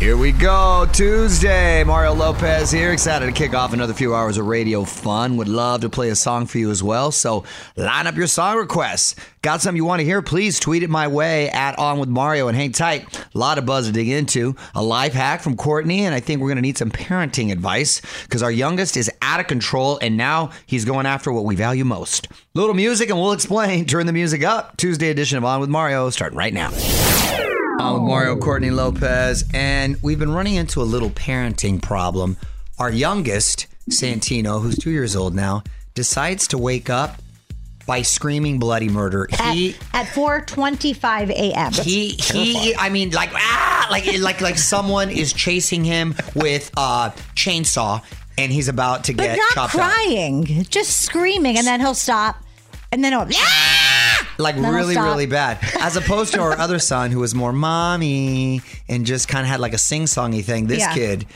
Here we go. Tuesday. Mario Lopez here. Excited to kick off another few hours of radio fun. Would love to play a song for you as well. So line up your song requests. Got something you want to hear? Please tweet it my way at On With Mario and hang tight. A lot of buzz to dig into. A life hack from Courtney, and I think we're going to need some parenting advice because our youngest is out of control and now he's going after what we value most. Little music, and we'll explain. Turn the music up. Tuesday edition of On With Mario starting right now. I'm with Mario Courtney Lopez, and we've been running into a little parenting problem. Our youngest, Santino, who's two years old now, decides to wake up by screaming bloody murder. At, He at 4:25 a.m. he he I mean like ah like like like someone is chasing him with a chainsaw and he's about to but get not chopped up. crying, just screaming, and then he'll stop, and then he'll yeah, like Then really really bad. As opposed to our other son who was more mommy and just kind of had like a sing-songy thing. This Yeah. kid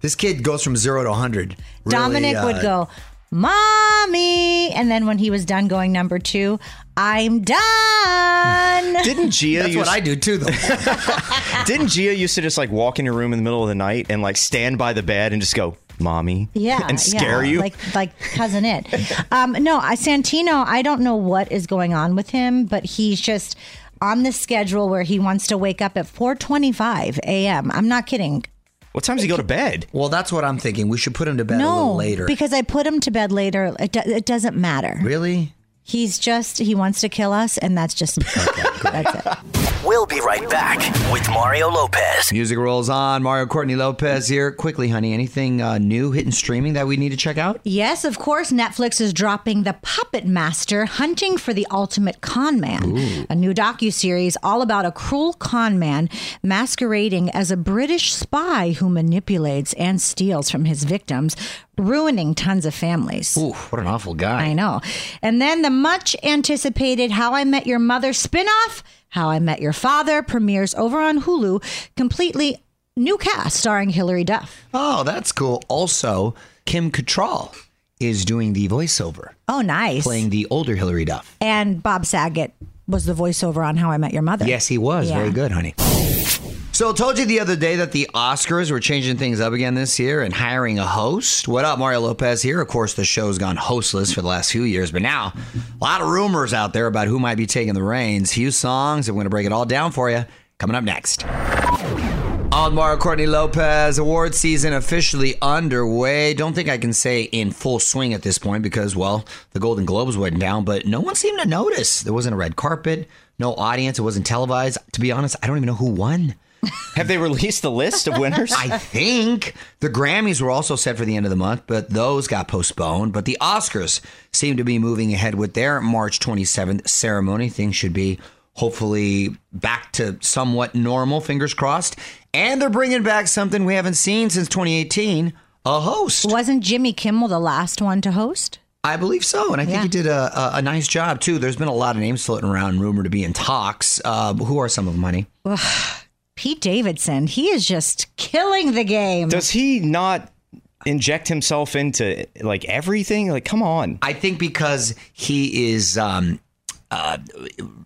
this kid goes from zero to 100 Really, Dominic uh, would go, "Mommy," and then when he was done going number two, I'm done. Didn't Gia that's used, what i do too though. Didn't Gia used to just like walk in your room in the middle of the night and like stand by the bed and just go, "Mommy," Yeah, and scare yeah, you? like like cousin it. Um, no, I Santino. I don't know what is going on with him, but he's just on the schedule where he wants to wake up at 4:25 a.m. I'm not kidding. what time does he go to bed? well that's what i'm thinking we should put him to bed a No, little later because I put him to bed later. It, do, it doesn't matter. really He's just he wants to kill us, and that's just that's it. We'll be right back with Mario Lopez. music rolls on mario courtney lopez here quickly honey anything uh, new hitting streaming that we need to check out Yes, of course, Netflix is dropping The Puppet Master Hunting for the Ultimate Con Man, a new docuseries all about a cruel con man masquerading as a British spy who manipulates and steals from his victims, ruining tons of families. Ooh, what an awful guy I know. And then the much anticipated How I Met Your Mother spinoff, How I Met Your Father, premieres over on Hulu, completely new cast starring Hilary Duff. oh that's cool also kim Cattrall is doing the voiceover Oh, nice. playing the older Hilary duff and Bob Saget was the voiceover on How I Met Your Mother. Yes, he was. Yeah. Very good, honey. So, I told you the other day that the Oscars were changing things up again this year and hiring a host. What up, Mario Lopez here? Of course, the show's gone hostless for the last few years, but now a lot of rumors out there about who might be taking the reins. Few songs, we're going to break it all down for you. Coming up next. On Mario Courtney Lopez, award season officially underway. Don't think I can say in full swing at this point because, well, the Golden Globes went down, but no one seemed to notice. There wasn't a red carpet, no audience, it wasn't televised. To be honest, I don't even know who won. Have they released the list of winners? I think the Grammys were also set for the end of the month, but those got postponed. But the Oscars seem to be moving ahead with their March 27th ceremony. Things should be hopefully back to somewhat normal, fingers crossed. And they're bringing back something we haven't seen since 2018 a host. Wasn't Jimmy Kimmel the last one to host? I believe so, and I think Yeah. he did a, a, a nice job too. There's been a lot of names floating around, rumored to be in talks. Uh, who are some of them, honey? Pete Davidson. He is just killing the game. Does he not inject himself into like everything? Like, come on. I think because he is um, Uh,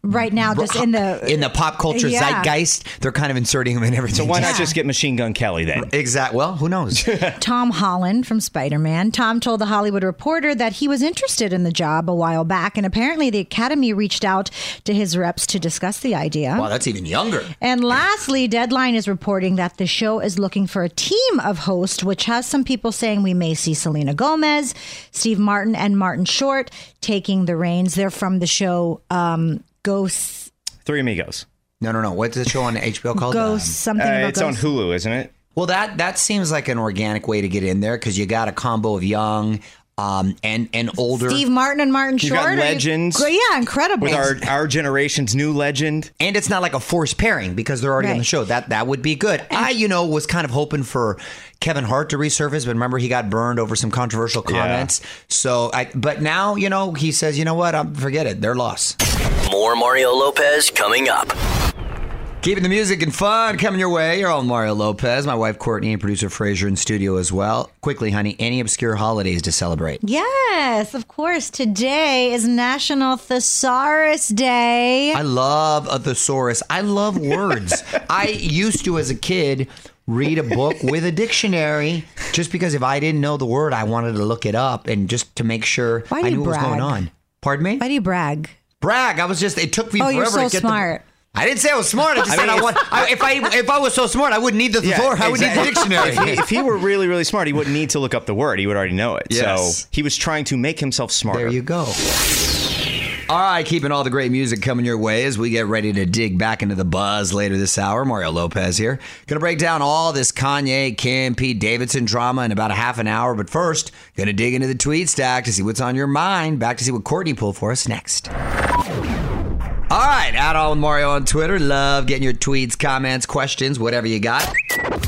right now, just in the in the pop culture Yeah. zeitgeist, they're kind of inserting him in everything. So why not Yeah. just get Machine Gun Kelly then? Exact. Well, who knows? Tom Holland from Spider Man. Tom told the Hollywood Reporter that he was interested in the job a while back, and apparently the Academy reached out to his reps to discuss the idea. wow, that's even younger. And lastly, Deadline is reporting that the show is looking for a team of hosts, which has some people saying we may see Selena Gomez, Steve Martin, and Martin Short taking the reins. They're from the show um, Ghosts. Three Amigos. No, no, no. What's the show on HBO called? Ghosts, something Uh, about it's on. Hulu, isn't it? Well, that that seems like an organic way to get in there because you got a combo of young um, and and older. Steve Martin and Martin You Short. got legends Great, Yeah, incredible. With our our generation's new legend. and it's not like a forced pairing because they're already on the show. That that would be good. I, you know, was kind of hoping for Kevin Hart to resurface, but remember he got burned over some controversial Yeah. comments. So, I, but now you know he says, you know what, um, forget it, they're lost. More Mario Lopez coming up. Keeping the music and fun coming your way. You're all Mario Lopez, my wife Courtney, and producer Fraser in studio as well. Quickly, honey, any obscure holidays to celebrate? Yes, of course. Today is National Thesaurus Day. I love a thesaurus. I love words. I used to, as a kid, read a book with a dictionary just because if I didn't know the word, I wanted to look it up and just to make sure Why do I you knew what was going on. Pardon me? Why do you brag? Brag. I was just. It took me Oh, forever you're so to get the- smart. I didn't say I was smart. I just said I want. I, if I if I was so smart, I wouldn't need the thesaurus. I would need the dictionary. if, he, if he were really, really smart, he wouldn't need to look up the word. He would already know it. Yes. So he was trying to make himself smarter. There you go. All right, keeping all the great music coming your way as we get ready to dig back into the buzz later this hour. Mario Lopez here. Gonna break down all this Kanye, Kim, Pete Davidson drama in about a half an hour. But first, gonna dig into the tweet stack to see what's on your mind. Back to see what Courtney pulled for us next. All right, out on with Mario on Twitter. Love getting your tweets, comments, questions, whatever you got.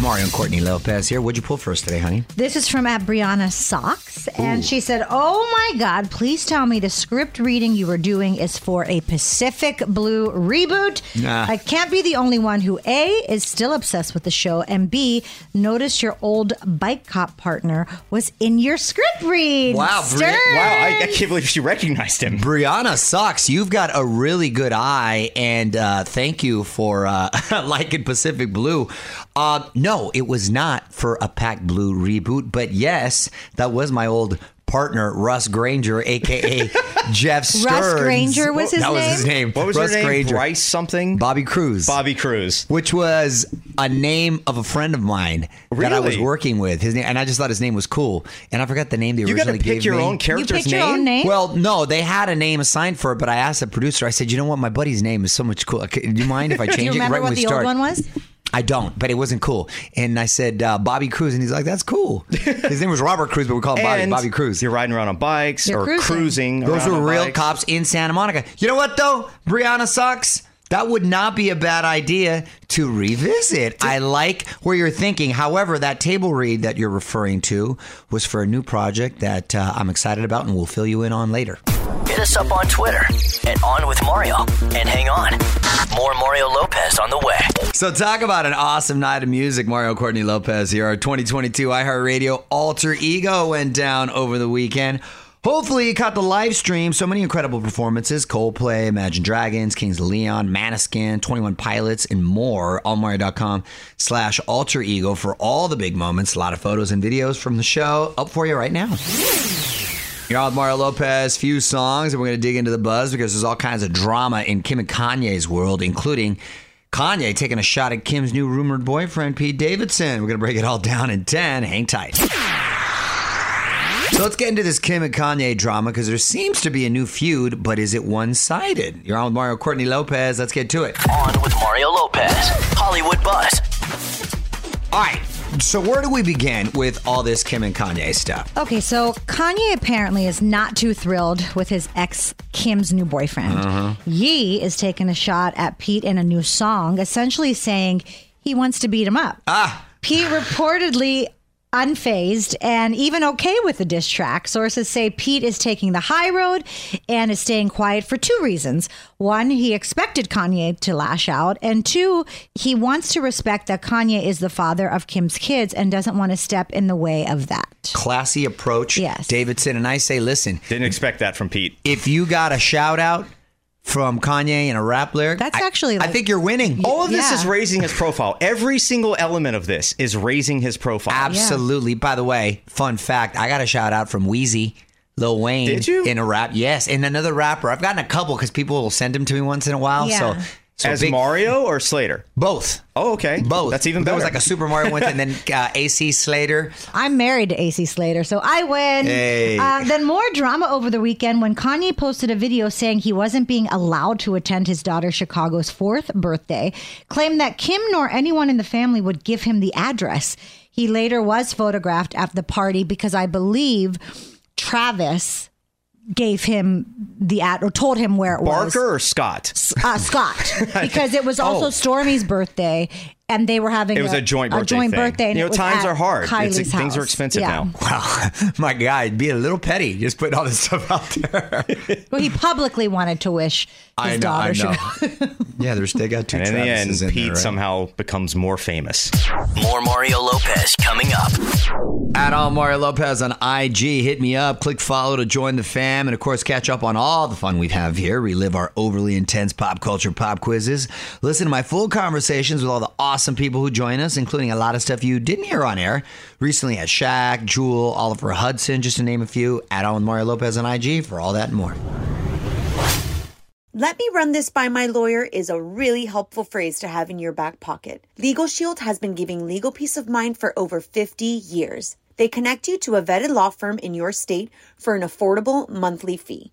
Mario and Courtney Lopez here. What'd you pull for us today, honey? This is from at Brianna Socks, and she said, "Oh my God! Please tell me the script reading you were doing is for a Pacific Blue reboot. Nah. I can't be the only one who a is still obsessed with the show, and b noticed your old bike cop partner was in your script read. Wow, Bri- Wow, I, I can't believe she recognized him. Brianna Socks, You've got a really good eye, and uh, thank you for uh, liking Pacific Blue. Uh, no, it was not for a Pack Blue reboot, but yes, that was my old partner Russ Granger, aka Jeff Stearns. Russ Granger was his name. that was his name. What was Russ her name? Granger. Bryce something? Bobby Cruz. Bobby Cruz. Which was a name of a friend of mine that I was working with. His name, and I just thought his name was cool, and I forgot the name they You got to originally pick gave your me. own You character's picked your own name. Well, no, they had a name assigned for it, but I asked the producer. I said, "You know what? My buddy's name is so much cool. Do you mind if I change Do you it remember right when what we the start?" old one was? I don't, but it wasn't cool. And I said uh, Bobby Cruz, and he's like, "That's cool." His name was Robert Cruz, but we call him Bobby. Bobby Cruz. You're riding around on bikes You're or cruising. cruising. Those were real bikes. cops in Santa Monica. You know what though? Brianna sucks. That would not be a bad idea to revisit. I like where you're thinking. However, that table read that you're referring to was for a new project that uh, I'm excited about and we'll fill you in on later. Hit us up on Twitter at On With Mario. And hang on, more Mario Lopez on the way. So, talk about an awesome night of music. Mario Courtney Lopez here. Our 2022 iHeartRadio alter ego went down over the weekend. Hopefully, you caught the live stream. So many incredible performances Coldplay, Imagine Dragons, Kings of Leon, Måneskin, 21 Pilots, and more. Allmario.com slash alter ego for all the big moments. A lot of photos and videos from the show up for you right now. You're on with Mario Lopez, few songs, and we're going to dig into the buzz because there's all kinds of drama in Kim and Kanye's world, including Kanye taking a shot at Kim's new rumored boyfriend, Pete Davidson. We're going to break it all down in 10. Hang tight. So let's get into this Kim and Kanye drama because there seems to be a new feud, but is it one sided? You're on with Mario Courtney Lopez. Let's get to it. On with Mario Lopez. Hollywood Buzz. All right. So where do we begin with all this Kim and Kanye stuff? Okay, so Kanye apparently is not too thrilled with his ex Kim's new boyfriend. Uh-huh. Ye is taking a shot at Pete in a new song, essentially saying he wants to beat him up. Ah, Pete reportedly unfazed and even okay with the diss track. Sources say Pete is taking the high road and is staying quiet for two reasons. One, he expected Kanye to lash out, and two, he wants to respect that Kanye is the father of Kim's kids and doesn't want to step in the way of that. classy approach. Yes. Davidson. And I say, listen, Didn't expect that from Pete. if you got a shout out from Kanye in a rap lyric, That's I- actually I think you're winning. All of this Yeah. is raising his profile. Every single element of this is raising his profile. Absolutely. By the way, fun fact: I got a shout out from Weezy, Lil Wayne. Did you? in a rap? Yes, and another rapper. I've gotten a couple because people will send them to me once in a while. Yeah. So, so As big- Mario or Slater? both. Oh, okay. Both. That's even There better. was like a Super Mario one, and then uh, AC Slater. I'm married to AC Slater, so I win. Hey. Uh, then more drama over the weekend when Kanye posted a video saying he wasn't being allowed to attend his daughter Chicago's fourth birthday, claimed that Kim nor anyone in the family would give him the address. He later was photographed at the party because I believe Travis gave him the ad or told him where it was. Barker or Scott? uh, Scott, because it was also Oh. Stormi's birthday, and they were having It was a joint birthday joint thing. birthday. And You know, it was times at are hard. It's- Kylie's things are expensive Yeah. now. Wow, my guy, being a little petty, just putting all this stuff out there. Well, he publicly wanted to wish his I know, daughter I should. know. yeah, there's they got two. And in the end, in Pete there, right? somehow becomes more famous. More Mario Lopez coming up. At all Mario Lopez on IG. Hit me up. Click follow to join the fam. And of course, catch up on all the fun we have here. Relive our overly intense pop culture pop quizzes. Listen to my full conversations with all the awesome people who join us, including a lot of stuff you didn't hear on air. Recently at Shaq, Jewel, Oliver Hudson, just to name a few. At all Mario Lopez on IG for all that and more. Let me run this by my lawyer is a really helpful phrase to have in your back pocket. Legal Shield has been giving legal peace of mind for over 50 years. They connect you to a vetted law firm in your state for an affordable monthly fee.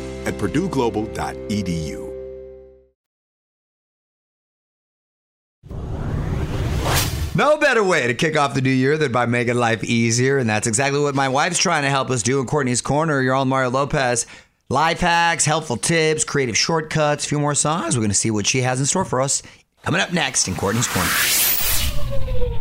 at purdueglobal.edu. No better way to kick off the new year than by making life easier. And that's exactly what my wife's trying to help us do in Courtney's Corner. You're on Mario Lopez. Life hacks, helpful tips, creative shortcuts, a few more songs. We're going to see what she has in store for us coming up next in Courtney's Corner.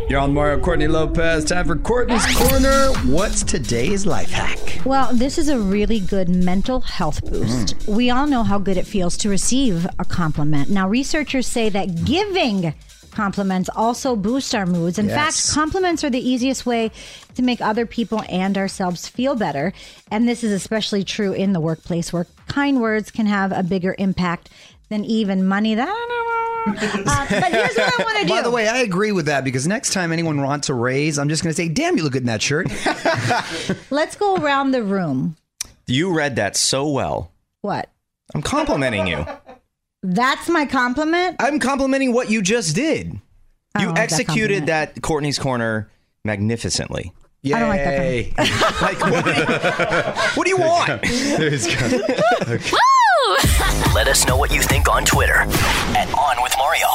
You're on Mario Courtney Lopez. Time for Courtney's Corner. What's today's life hack? Well, this is a really good mental health boost. Mm. We all know how good it feels to receive a compliment. Now, researchers say that giving compliments also boost our moods. In Yes. fact, compliments are the easiest way to make other people and ourselves feel better. And this is especially true in the workplace where kind words can have a bigger impact than even money. That uh, but here's what I want to do. By the way, I agree with that because next time anyone wants a raise, I'm just going to say, damn, you look good in that shirt. let's go around the room. You read that so well. What? I'm complimenting you. That's my compliment. I'm complimenting what you just did. I You don't like that executed compliment. that Courtney's Corner magnificently. Yay. I don't like that Like, what do you, what do you want? Let us know what you think on Twitter at On With Mario.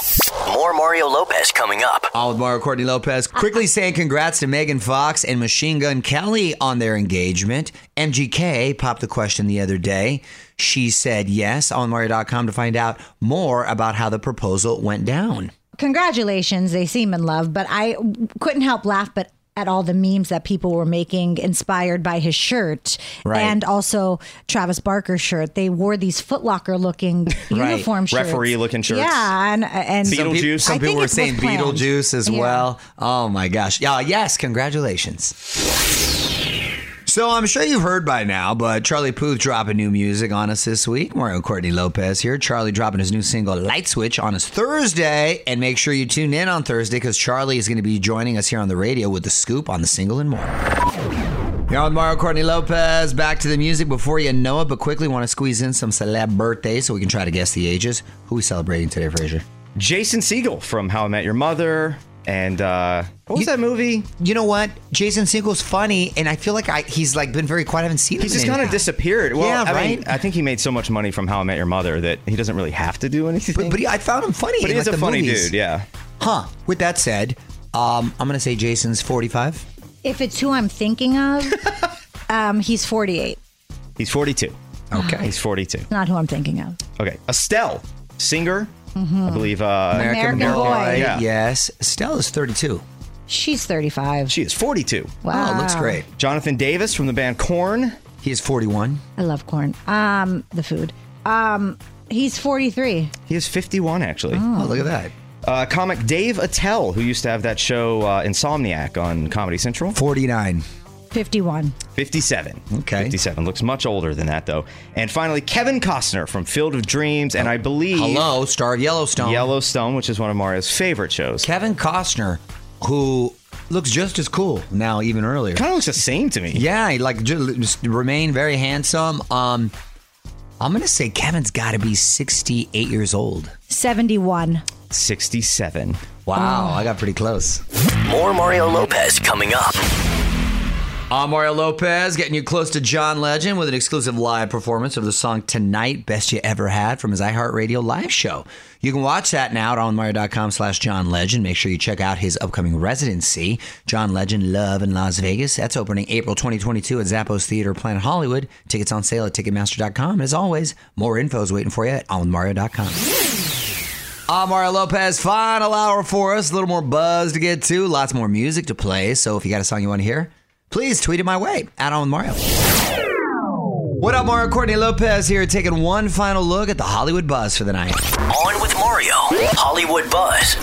More Mario Lopez coming up. All with Mario Courtney Lopez. Quickly saying congrats to Megan Fox and Machine Gun Kelly on their engagement. MGK popped the question the other day. She said yes on Mario.com to find out more about how the proposal went down. Congratulations, they seem in love, but I couldn't help laugh but at all the memes that people were making inspired by his shirt Right. and also Travis Barker's shirt. They wore these Footlocker looking uniform shirts. Referee-looking shirts. Yeah, and and Beetlejuice. Some people, some people were saying. Beetlejuice as Yeah. well. Oh my gosh. Yeah, yes, congratulations. So I'm sure you've heard by now, but Charlie Puth dropping new music on us this week. Mario Courtney Lopez here. Charlie dropping his new single Light Switch on us Thursday. And make sure you tune in on Thursday because Charlie is going to be joining us here on the radio with the scoop on the single and more. You're on Mario Courtney Lopez. Back to the music before you know it, but quickly want to squeeze in some celeb birthdays so we can try to guess the ages. Who we celebrating today, Frazier? Jason Segel from How I Met Your Mother. And uh, what was that movie? You know what? Jason Segel's funny, and I feel like I, he's like been very quiet. I haven't seen He's him. just kind of disappeared. Well, Yeah, I mean, right? I think he made so much money from How I Met Your Mother that he doesn't really have to do anything. But, but he- I found him funny. But in, he like, a the funny movies. dude, yeah. Huh. With that said, um, I'm gonna say Jason's 45. If it's who I'm thinking of, um, he's 48. He's 42. Okay. He's 42. Not who I'm thinking of. Okay. Estelle, singer, I believe. Uh, American Boy. Yeah. Yes. Stella's 32. She's 35. She is 42. wow. Oh, looks great. Jonathan Davis from the band Korn. He is 41. I love corn. Um, the food. Um, he's 43. He is 51, actually. Oh, look at that. Uh, comic Dave Attell, who used to have that show uh, Insomniac on Comedy Central. 49. 51. 57. Okay. 57. Looks much older than that, though. And finally, Kevin Costner from Field of Dreams, and I believe Hello, star of Yellowstone. Yellowstone, which is one of Mario's favorite shows. Kevin Costner, who looks just as cool now, even earlier. Kind of looks the same to me. Yeah, he like ju- just remain very handsome. Um, I'm gonna say Kevin's got to be 68 years old. 71. 67. Wow, I got pretty close. More Mario Lopez coming up. I'm Mario Lopez, getting you close to John Legend with an exclusive live performance of the song Tonight, Best You Ever Had from his iHeartRadio live show. You can watch that now at onmario.com slash John Legend. Make sure you check out his upcoming residency, John Legend Love in Las Vegas. That's opening April 2022 at Zappos Theater Planet Hollywood. Tickets on sale at Ticketmaster.com. And as always, more info is waiting for you at onmario.com. I'm Mario Lopez. Final hour for us. A little more buzz to get to. Lots more music to play. So if you got a song you want to hear, please tweet it my way at On Mario. What up, Mario? Courtney Lopez here, taking one final look at the Hollywood buzz for the night. On with Mario. Hollywood Buzz.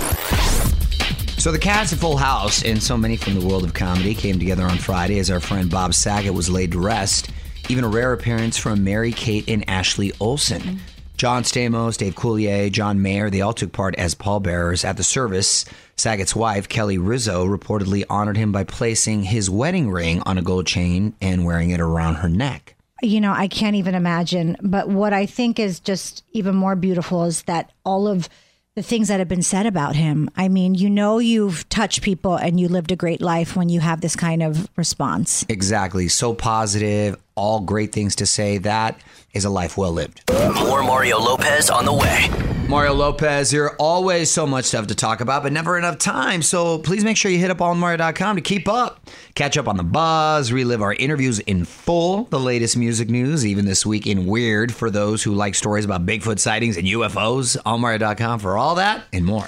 So the cast of Full House and so many from the world of comedy came together on Friday as our friend Bob Saget was laid to rest. Even a rare appearance from Mary Kate and Ashley Olsen. John Stamos, Dave Coulier, John Mayer, they all took part as pallbearers at the service. Saget's wife, Kelly Rizzo, reportedly honored him by placing his wedding ring on a gold chain and wearing it around her neck. You know, I can't even imagine. But what I think is just even more beautiful is that all of the things that have been said about him. I mean, you know, you've touched people and you lived a great life when you have this kind of response. Exactly. So positive, all great things to say. That is a life well lived. More Mario Lopez on the way. Mario Lopez here. Always so much stuff to talk about, but never enough time. So please make sure you hit up allmario.com to keep up. Catch up on the buzz, relive our interviews in full, the latest music news, even this week in Weird for those who like stories about Bigfoot sightings and UFOs. Allmario.com for all that and more.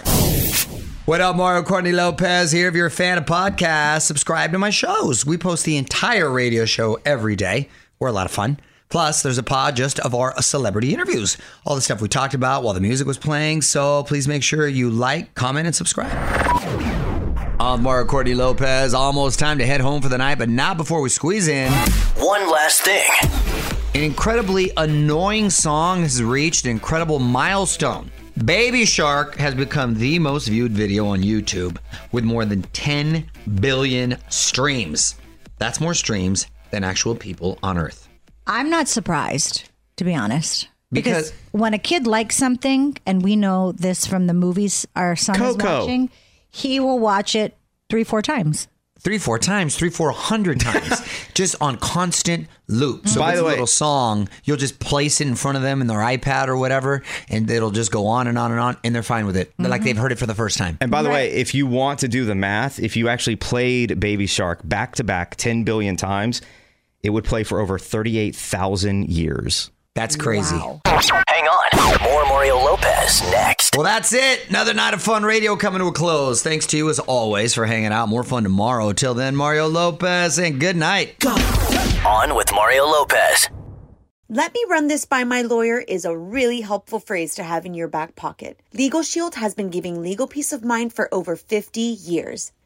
What up, Mario Courtney Lopez here. If you're a fan of podcasts, subscribe to my shows. We post the entire radio show every day. We're a lot of fun. Plus, there's a pod just of our celebrity interviews, all the stuff we talked about while the music was playing. So please make sure you like, comment, and subscribe. I'm Mario Courtney Lopez. Almost time to head home for the night, but not before we squeeze in. One last thing. An incredibly annoying song has reached an incredible milestone. Baby Shark has become the most viewed video on YouTube with more than 10 billion streams. That's more streams than actual people on Earth. I'm not surprised, to be honest. Because- when a kid likes something, and we know this from the movies our son is watching, he will watch it three, four times. Three, four times, three, four hundred times, just on constant loop. So By it's the a way- little song, you'll just place it in front of them in their iPad or whatever, and it'll just go on and on and on, and they're fine with it. They're Like mm-hmm. they've heard it for the first time. And by the way, if you want to do the math, if you actually played Baby Shark back to back 10 billion times, it would play for over 38,000 years. That's crazy. Wow. Hang on. More Mario Lopez next. Well, that's it. Another night of fun radio coming to a close. Thanks to you, as always, for hanging out. More fun tomorrow. Till then, Mario Lopez, and good night. On with Mario Lopez. Let me run this by my lawyer is a really helpful phrase to have in your back pocket. Legal Shield has been giving legal peace of mind for over 50 years.